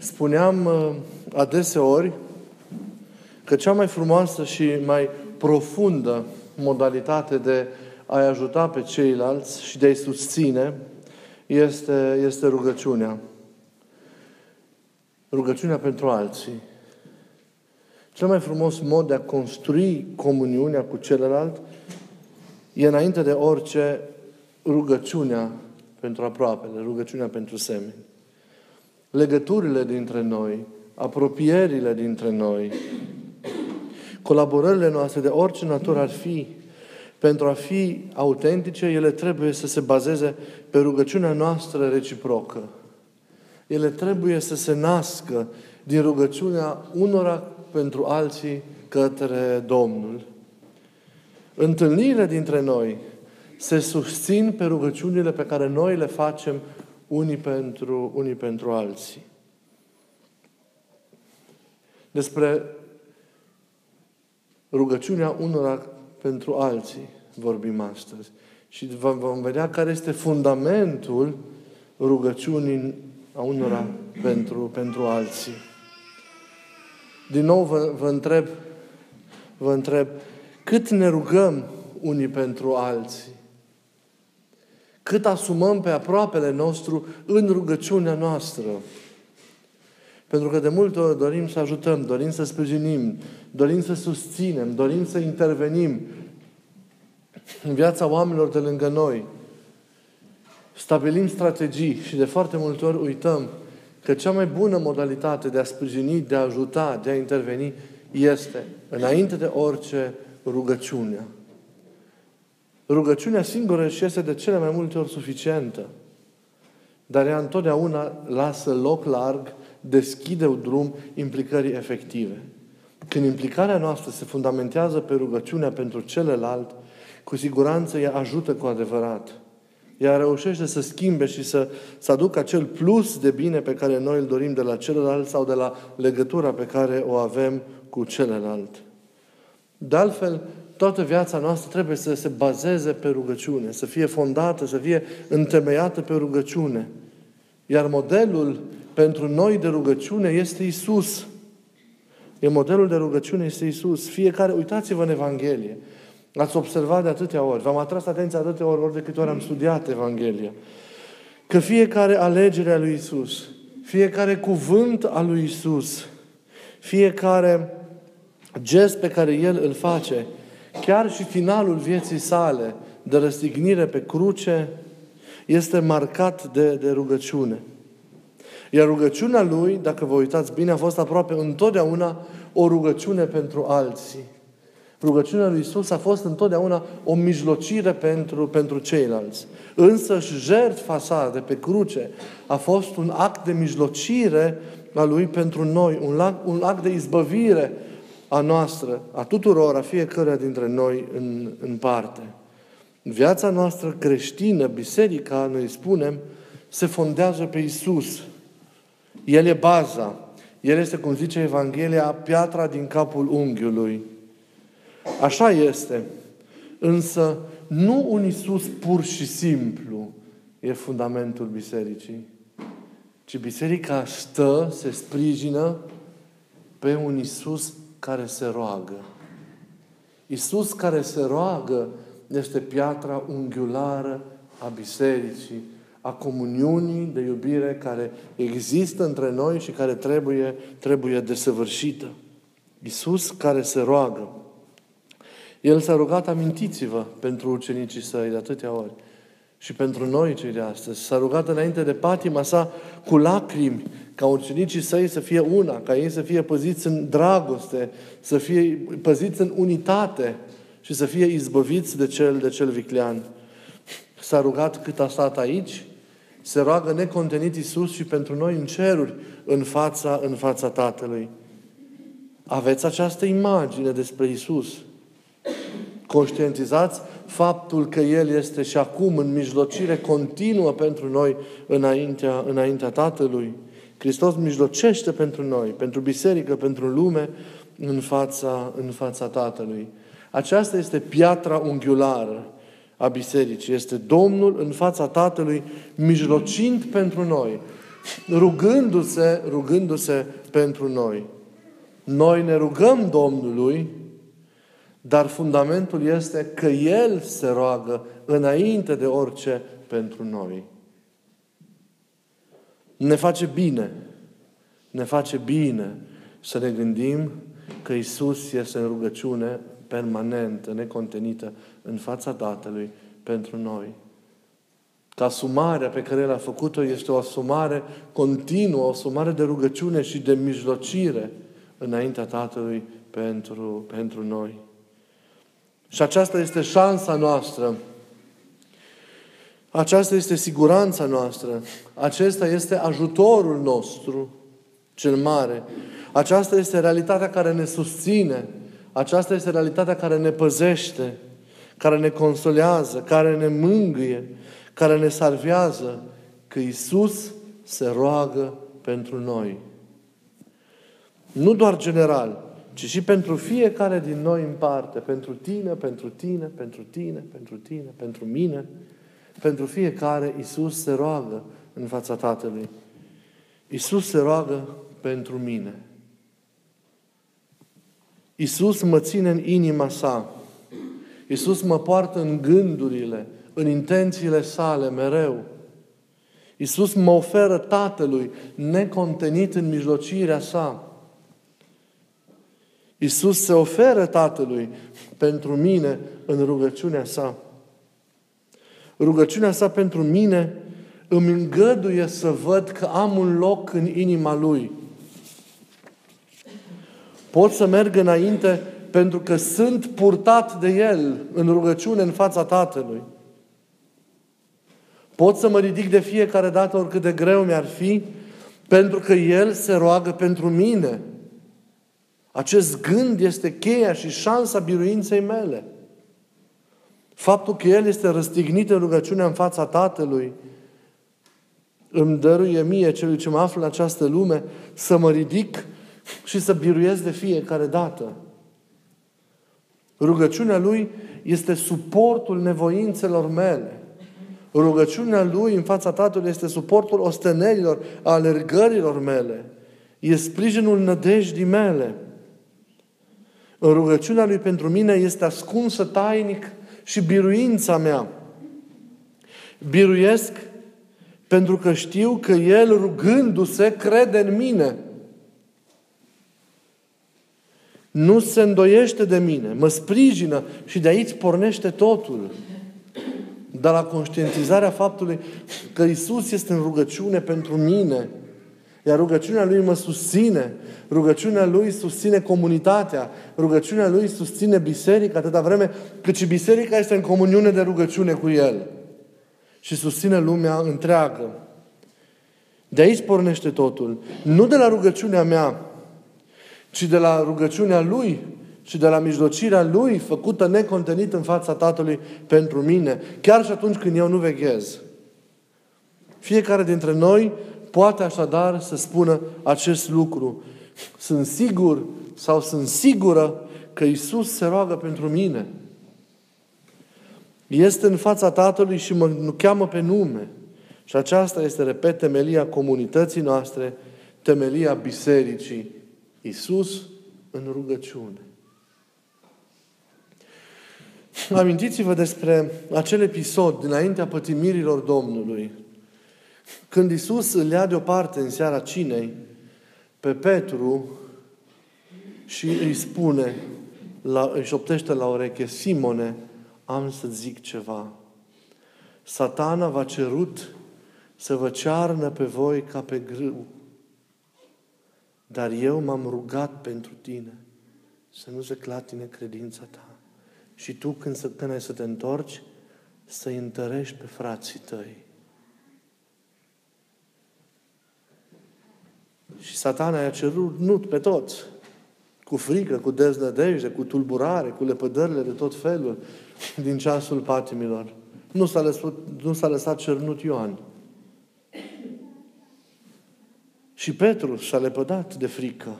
Spuneam uh, adeseori că cea mai frumoasă și mai profundă modalitate de a-i ajuta pe ceilalți și de a-i susține este, este rugăciunea. Rugăciunea pentru alții. Cel mai frumos mod de a construi comuniunea cu celălalt e înainte de orice rugăciunea pentru aproapele, rugăciunea pentru semeni. Legăturile dintre noi, apropierile dintre noi, colaborările noastre de orice natură ar fi, pentru a fi autentice, ele trebuie să se bazeze pe rugăciunea noastră reciprocă. Ele trebuie să se nască din rugăciunea unora pentru alții către Domnul. Întâlnirile dintre noi se susțin pe rugăciunile pe care noi le facem unii pentru, unii pentru alții. Despre rugăciunea unora pentru alții vorbim astăzi. Și vom vedea care este fundamentul rugăciunii a unora pentru, pentru alții. Din nou vă, vă întreb, vă întreb, cât ne rugăm unii pentru alții? Cât asumăm pe aproapele nostru în rugăciunea noastră? Pentru că de multe ori dorim să ajutăm, dorim să sprijinim, dorim să susținem, dorim să intervenim în viața oamenilor de lângă noi. Stabilim strategii și de foarte multe ori uităm că cea mai bună modalitate de a sprijini, de a ajuta, de a interveni este, înainte de orice, rugăciunea. Rugăciunea singură și este de cele mai multe ori suficientă. Dar ea întotdeauna lasă loc larg, deschide un drum implicării efective. Când implicarea noastră se fundamentează pe rugăciunea pentru celălalt, cu siguranță ea ajută cu adevărat. Ea reușește să schimbe și să, să aducă acel plus de bine pe care noi îl dorim de la celălalt sau de la legătura pe care o avem cu celălalt. De altfel, toată viața noastră trebuie să se bazeze pe rugăciune, să fie fondată, să fie întemeiată pe rugăciune. Iar modelul pentru noi de rugăciune este Isus. E modelul de rugăciune este Isus. Fiecare, uitați-vă în Evanghelie. Ați observat de atâtea ori. V-am atras atenția atâtea ori, ori de câte ori am studiat Evanghelia. Că fiecare alegere a lui Isus, fiecare cuvânt al lui Isus, fiecare gest pe care El îl face, chiar și finalul vieții sale de răstignire pe cruce, este marcat de, de rugăciune. Iar rugăciunea lui, dacă vă uitați bine, a fost aproape întotdeauna o rugăciune pentru alții. Rugăciunea lui Isus a fost întotdeauna o mijlocire pentru, pentru ceilalți. Însă și jertfa sa de pe cruce a fost un act de mijlocire a Lui pentru noi, un act, un act de izbăvire a noastră, a tuturor, a fiecăruia dintre noi în, în parte. Viața noastră creștină, biserica, noi spunem, se fondează pe Isus. El e baza. El este, cum zice Evanghelia, piatra din capul unghiului. Așa este. Însă nu un Isus pur și simplu e fundamentul bisericii, ci biserica stă, se sprijină pe un Isus care se roagă. Isus care se roagă este piatra unghiulară a bisericii, a comuniunii de iubire care există între noi și care trebuie, trebuie desăvârșită. Isus care se roagă. El s-a rugat, amintiți-vă, pentru ucenicii săi de atâtea ori. Și pentru noi cei de astăzi. S-a rugat înainte de patima sa cu lacrimi ca ucenicii săi să fie una, ca ei să fie păziți în dragoste, să fie păziți în unitate și să fie izbăviți de cel, de cel viclean. S-a rugat cât a stat aici, se roagă necontenit Iisus și pentru noi în ceruri, în fața, în fața Tatălui. Aveți această imagine despre Iisus. Conștientizați faptul că El este și acum în mijlocire continuă pentru noi înaintea, înaintea Tatălui. Hristos mijlocește pentru noi, pentru biserică, pentru lume, în fața, în fața Tatălui. Aceasta este piatra unghiulară a bisericii. Este Domnul în fața Tatălui, mijlocind pentru noi, rugându-se, rugându-se pentru noi. Noi ne rugăm Domnului, dar fundamentul este că El se roagă înainte de orice pentru noi. Ne face bine, ne face bine să ne gândim că Isus este în rugăciune permanentă, necontenită în fața Tatălui pentru noi. Că asumarea pe care El a făcut-o este o asumare continuă, o asumare de rugăciune și de mijlocire înaintea Tatălui pentru, pentru noi. Și aceasta este șansa noastră. Aceasta este siguranța noastră. Acesta este ajutorul nostru cel mare. Aceasta este realitatea care ne susține. Aceasta este realitatea care ne păzește, care ne consolează, care ne mângâie, care ne salvează, că Isus se roagă pentru noi. Nu doar general, ci și pentru fiecare din noi în parte. Pentru tine, pentru tine, pentru tine, pentru tine, pentru mine. Pentru fiecare Isus se roagă în fața Tatălui. Isus se roagă pentru mine. Isus mă ține în inima sa. Isus mă poartă în gândurile, în intențiile sale mereu. Isus mă oferă Tatălui necontenit în mijlocirea sa. Isus se oferă Tatălui pentru mine în rugăciunea sa. Rugăciunea sa pentru mine îmi îngăduie să văd că am un loc în inima Lui. Pot să merg înainte pentru că sunt purtat de El în rugăciune în fața Tatălui. Pot să mă ridic de fiecare dată oricât de greu mi-ar fi, pentru că El se roagă pentru mine. Acest gând este cheia și șansa biruinței mele. Faptul că El este răstignit în rugăciunea în fața Tatălui îmi dăruie mie, celui ce mă află în această lume, să mă ridic și să biruiesc de fiecare dată. Rugăciunea Lui este suportul nevoințelor mele. Rugăciunea Lui în fața Tatălui este suportul ostenelilor, alergărilor mele. E sprijinul nădejdii mele. În rugăciunea Lui pentru mine este ascunsă tainic și biruința mea. Biruiesc pentru că știu că El, rugându-se, crede în mine. Nu se îndoiește de mine, mă sprijină și de aici pornește totul. Dar la conștientizarea faptului că Isus este în rugăciune pentru mine, iar rugăciunea Lui mă susține, rugăciunea Lui susține comunitatea, rugăciunea Lui susține biserica atâta vreme cât și biserica este în comuniune de rugăciune cu El. Și susține lumea întreagă. De aici pornește totul. Nu de la rugăciunea mea, ci de la rugăciunea Lui și de la mijlocirea Lui făcută necontenit în fața Tatălui pentru mine, chiar și atunci când eu nu veghez. Fiecare dintre noi poate așadar să spună acest lucru. Sunt sigur sau sunt sigură că Isus se roagă pentru mine. Este în fața Tatălui și mă cheamă pe nume. Și aceasta este, repet, temelia comunității noastre, temelia bisericii. Isus în rugăciune. Amintiți-vă despre acel episod dinaintea pătimirilor Domnului, când Isus îl ia deoparte în seara cinei pe Petru și îi spune, la, își șoptește la ureche, Simone, am să zic ceva. Satana v-a cerut să vă cearnă pe voi ca pe grâu. Dar eu m-am rugat pentru tine să nu se clatine credința ta. Și tu când, să, când ai să te întorci, să-i întărești pe frații tăi. Și satana i-a cerut nut pe toți. Cu frică, cu deznădejde, cu tulburare, cu lepădările de tot felul din ceasul patimilor. Nu s-a lăsat, nu s-a lăsat cernut Ioan. Și Petru s-a lepădat de frică.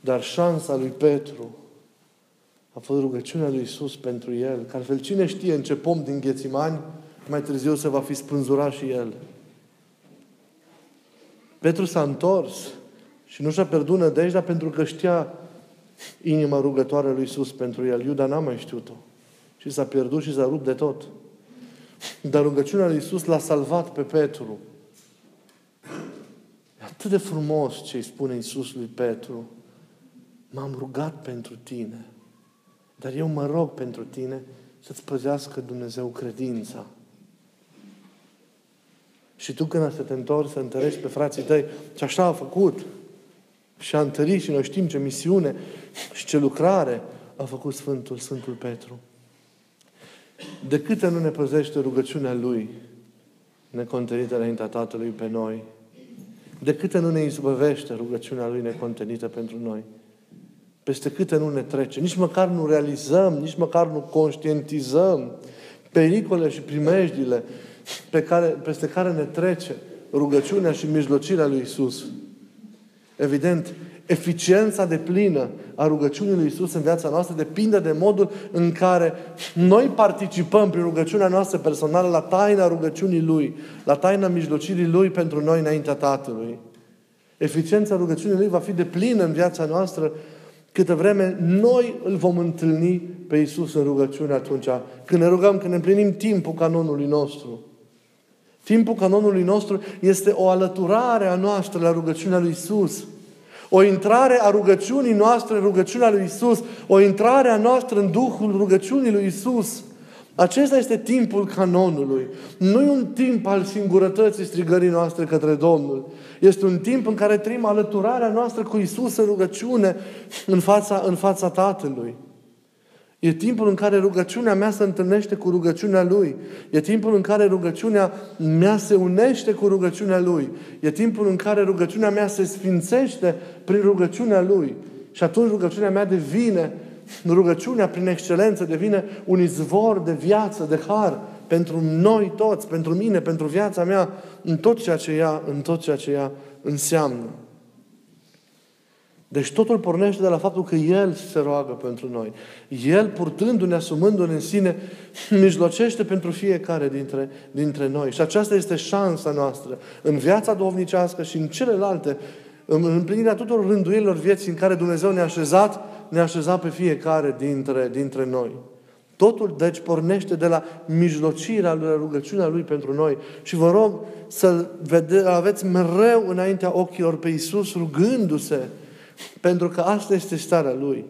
Dar șansa lui Petru a fost rugăciunea lui Isus pentru el. Că altfel cine știe în ce pom din Ghețimani mai târziu se va fi spânzurat și el. Petru s-a întors și nu și-a pierdut nădejdea pentru că știa inima rugătoare lui Iisus pentru el. Iuda n-a mai știut-o. Și s-a pierdut și s-a rupt de tot. Dar rugăciunea lui Iisus l-a salvat pe Petru. E atât de frumos ce îi spune Iisus lui Petru. M-am rugat pentru tine. Dar eu mă rog pentru tine să-ți păzească Dumnezeu credința. Și tu când să te întorci, să întărești pe frații tăi, și așa a făcut. Și a întărit și noi știm ce misiune și ce lucrare a făcut Sfântul, Sfântul Petru. De câte nu ne păzește rugăciunea Lui necontenită înaintea Tatălui pe noi? De câte nu ne izbăvește rugăciunea Lui necontenită pentru noi? Peste câte nu ne trece? Nici măcar nu realizăm, nici măcar nu conștientizăm pericole și primejdile pe care, peste care ne trece rugăciunea și mijlocirea lui Isus. Evident, eficiența de plină a rugăciunii lui Isus în viața noastră depinde de modul în care noi participăm prin rugăciunea noastră personală la taina rugăciunii Lui, la taina mijlocirii Lui pentru noi înaintea Tatălui. Eficiența rugăciunii Lui va fi de plină în viața noastră câtă vreme noi îl vom întâlni pe Isus în rugăciune atunci. Când ne rugăm, când ne împlinim timpul canonului nostru. Timpul canonului nostru este o alăturare a noastră la rugăciunea lui Isus. O intrare a rugăciunii noastre în rugăciunea lui Isus. O intrare a noastră în Duhul rugăciunii lui Isus. Acesta este timpul canonului. Nu e un timp al singurătății strigării noastre către Domnul. Este un timp în care trăim alăturarea noastră cu Isus în rugăciune în fața, în fața Tatălui. E timpul în care rugăciunea mea se întâlnește cu rugăciunea Lui. E timpul în care rugăciunea mea se unește cu rugăciunea Lui. E timpul în care rugăciunea mea se sfințește prin rugăciunea Lui. Și atunci rugăciunea mea devine, rugăciunea prin excelență devine un izvor de viață, de har pentru noi toți, pentru mine, pentru viața mea, în tot ceea ce ea, în tot ceea ce ea înseamnă. Deci totul pornește de la faptul că El se roagă pentru noi. El, purtându-ne, asumându-ne în sine, mijlocește pentru fiecare dintre, dintre noi. Și aceasta este șansa noastră în viața dovnicească și în celelalte, în împlinirea tuturor rânduielor vieții în care Dumnezeu ne-a așezat, ne-a așezat pe fiecare dintre, dintre noi. Totul, deci, pornește de la mijlocirea lui, la rugăciunea Lui pentru noi. Și vă rog să vede, aveți mereu înaintea ochilor pe Iisus rugându-se pentru că asta este starea Lui.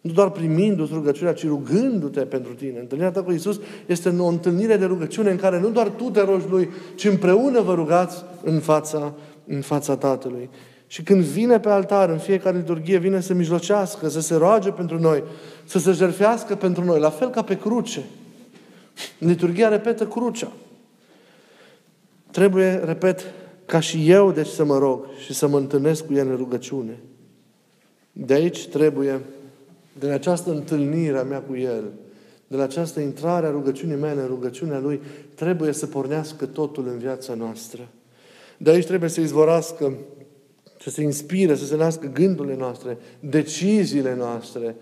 Nu doar primindu-ți rugăciunea, ci rugându-te pentru tine. Întâlnirea ta cu Iisus este o întâlnire de rugăciune în care nu doar tu te rogi Lui, ci împreună vă rugați în fața, în fața Tatălui. Și când vine pe altar, în fiecare liturghie, vine să mijlocească, să se roage pentru noi, să se jerfească pentru noi, la fel ca pe cruce. Liturghia repetă crucea. Trebuie, repet, ca și eu, deci, să mă rog și să mă întâlnesc cu El în rugăciune. De aici trebuie, de la această întâlnire a mea cu El, de la această intrare a rugăciunii mele în rugăciunea Lui, trebuie să pornească totul în viața noastră. De aici trebuie să izvorască, să se inspire, să se nască gândurile noastre, deciziile noastre,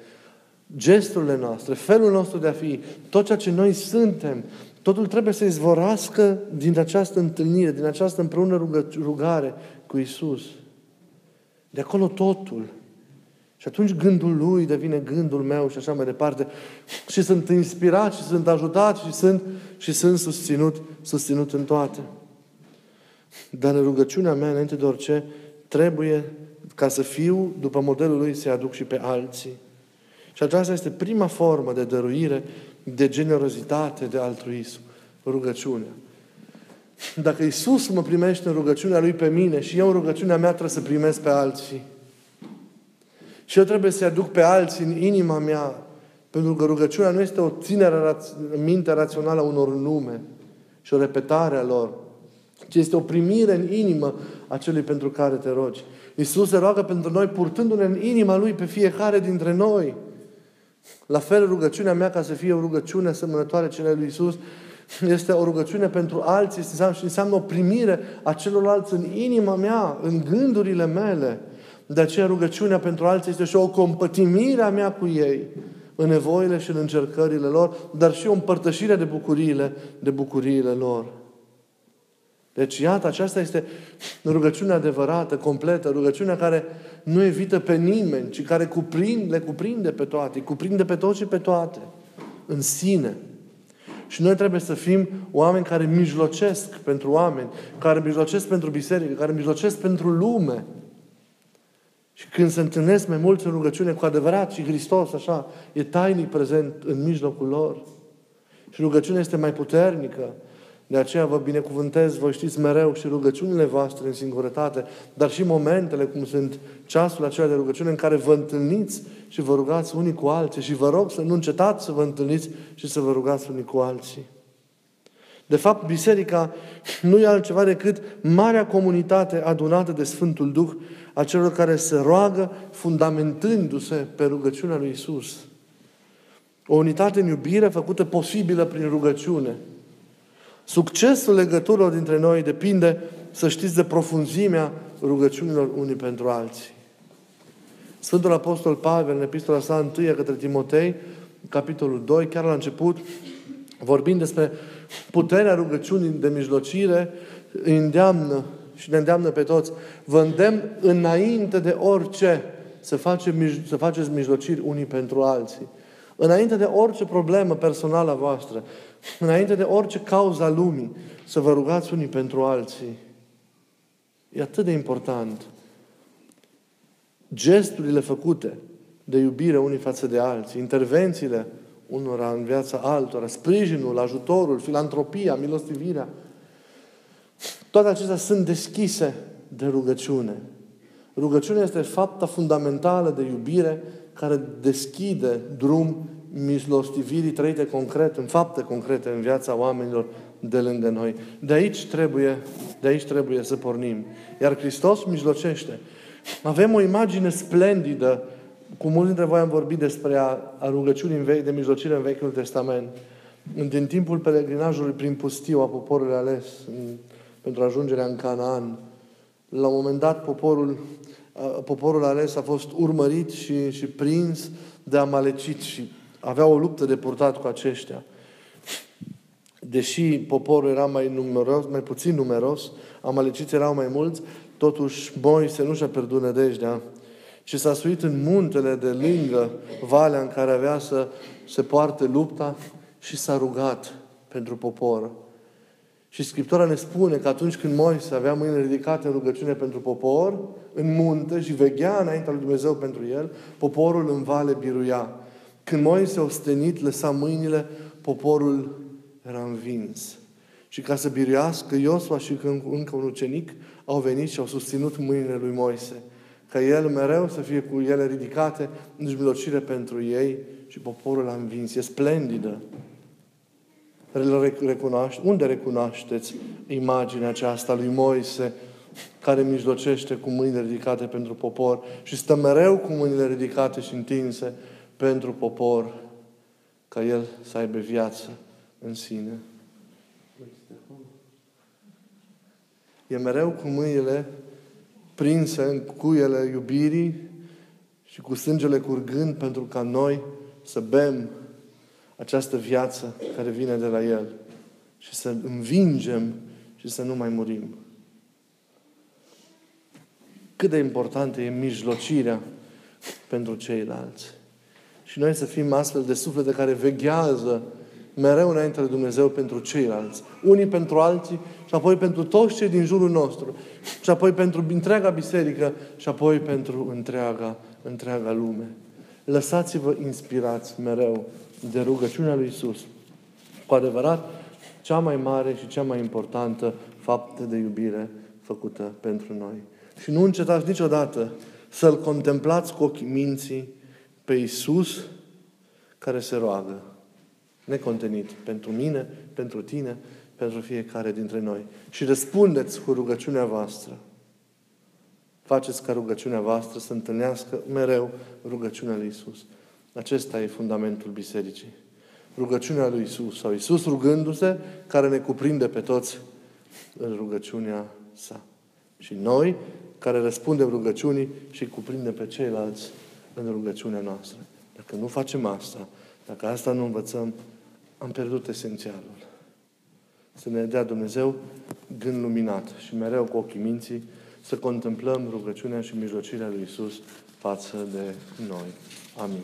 gesturile noastre, felul nostru de a fi, tot ceea ce noi suntem, totul trebuie să izvorască din această întâlnire, din această împreună rugare cu Isus. De acolo totul. Și atunci gândul lui devine gândul meu și așa mai departe. Și sunt inspirat și sunt ajutat și sunt, și sunt susținut, susținut în toate. Dar în rugăciunea mea, înainte de orice, trebuie ca să fiu după modelul lui să aduc și pe alții. Și aceasta este prima formă de dăruire, de generozitate, de altruism. Rugăciunea. Dacă Isus mă primește în rugăciunea Lui pe mine și eu în rugăciunea mea trebuie să primesc pe alții, și eu trebuie să-i aduc pe alții în inima mea. Pentru că rugăciunea nu este o ținere în minte rațională a unor nume și o repetare a lor, ci este o primire în inimă a celui pentru care te rogi. Iisus se roagă pentru noi, purtându-ne în inima Lui pe fiecare dintre noi. La fel, rugăciunea mea, ca să fie o rugăciune asemănătoare celei lui Iisus, este o rugăciune pentru alții și înseamnă o primire a celorlalți în inima mea, în gândurile mele. De aceea rugăciunea pentru alții este și o compătimire a mea cu ei în nevoile și în încercările lor, dar și o împărtășire de bucuriile, de bucuriile lor. Deci, iată, aceasta este rugăciunea adevărată, completă, rugăciunea care nu evită pe nimeni, ci care cuprind, le cuprinde pe toate, cuprinde pe toți și pe toate, în sine. Și noi trebuie să fim oameni care mijlocesc pentru oameni, care mijlocesc pentru biserică, care mijlocesc pentru lume. Și când se întâlnesc mai mulți în rugăciune cu adevărat și Hristos, așa, e tainic prezent în mijlocul lor. Și rugăciunea este mai puternică. De aceea vă binecuvântez, vă știți mereu și rugăciunile voastre în singurătate, dar și momentele, cum sunt ceasul acela de rugăciune, în care vă întâlniți și vă rugați unii cu alții. Și vă rog să nu încetați să vă întâlniți și să vă rugați unii cu alții. De fapt, biserica nu e altceva decât marea comunitate adunată de Sfântul Duh a celor care se roagă fundamentându-se pe rugăciunea lui Isus. O unitate în iubire făcută posibilă prin rugăciune. Succesul legăturilor dintre noi depinde, să știți, de profunzimea rugăciunilor unii pentru alții. Sfântul Apostol Pavel, în epistola sa întâia către Timotei, capitolul 2, chiar la început, vorbind despre puterea rugăciunii de mijlocire, îndeamnă și ne îndeamnă pe toți, vă îndemn înainte de orice să, facem, să faceți mijlociri unii pentru alții. Înainte de orice problemă personală a voastră, înainte de orice cauza lumii, să vă rugați unii pentru alții. E atât de important. Gesturile făcute de iubire unii față de alții, intervențiile unora în viața altora, sprijinul, ajutorul, filantropia, milostivirea, toate acestea sunt deschise de rugăciune. Rugăciunea este fapta fundamentală de iubire care deschide drum milostivirii trăite concret, în fapte concrete în viața oamenilor de lângă noi. De aici trebuie, de aici trebuie să pornim. Iar Hristos mijlocește. Avem o imagine splendidă, cu mulți dintre voi am vorbit despre a, a rugăciunii în vechi, de mijlocire în Vechiul Testament. Din timpul peregrinajului prin pustiu a poporului ales, în, pentru ajungerea în Canaan, la un moment dat poporul, poporul ales a fost urmărit și, și prins de amalecit și avea o luptă de purtat cu aceștia. Deși poporul era mai, numeros, mai puțin numeros, amaleciți erau mai mulți, totuși Moise nu și-a pierdut nădejdea și s-a suit în muntele de lângă valea în care avea să se poarte lupta și s-a rugat pentru popor. Și Scriptura ne spune că atunci când Moise avea mâinile ridicate în rugăciune pentru popor, în munte și veghea înaintea lui Dumnezeu pentru el, poporul în vale biruia. Când Moise ostenit, lăsa mâinile, poporul era învins. Și ca să biruiască, Iosua și încă un ucenic au venit și au susținut mâinile lui Moise. Ca el mereu să fie cu ele ridicate în mijlocire pentru ei și poporul a învins. E splendidă. Recunoaște, unde recunoașteți imaginea aceasta lui Moise care mijlocește cu mâinile ridicate pentru popor și stă mereu cu mâinile ridicate și întinse pentru popor ca el să aibă viață în sine. E mereu cu mâinile prinse în cuiele iubirii și cu sângele curgând pentru ca noi să bem această viață care vine de la El și să învingem și să nu mai murim. Cât de importantă e mijlocirea pentru ceilalți. Și noi să fim astfel de suflete care veghează mereu înainte de Dumnezeu pentru ceilalți. Unii pentru alții și apoi pentru toți cei din jurul nostru. Și apoi pentru întreaga biserică și apoi pentru întreaga, întreaga lume. Lăsați-vă inspirați mereu de rugăciunea lui Isus. Cu adevărat, cea mai mare și cea mai importantă faptă de iubire făcută pentru noi. Și nu încetați niciodată să-L contemplați cu ochii minții pe Isus care se roagă. Necontenit. Pentru mine, pentru tine, pentru fiecare dintre noi. Și răspundeți cu rugăciunea voastră. Faceți ca rugăciunea voastră să întâlnească mereu rugăciunea lui Isus. Acesta e fundamentul bisericii. Rugăciunea lui Isus sau Isus rugându-se, care ne cuprinde pe toți în rugăciunea sa. Și noi, care răspundem rugăciunii și cuprindem pe ceilalți în rugăciunea noastră. Dacă nu facem asta, dacă asta nu învățăm, am pierdut esențialul. Să ne dea Dumnezeu gând luminat și mereu cu ochii minții să contemplăm rugăciunea și mijlocirea lui Isus față de noi. Amin.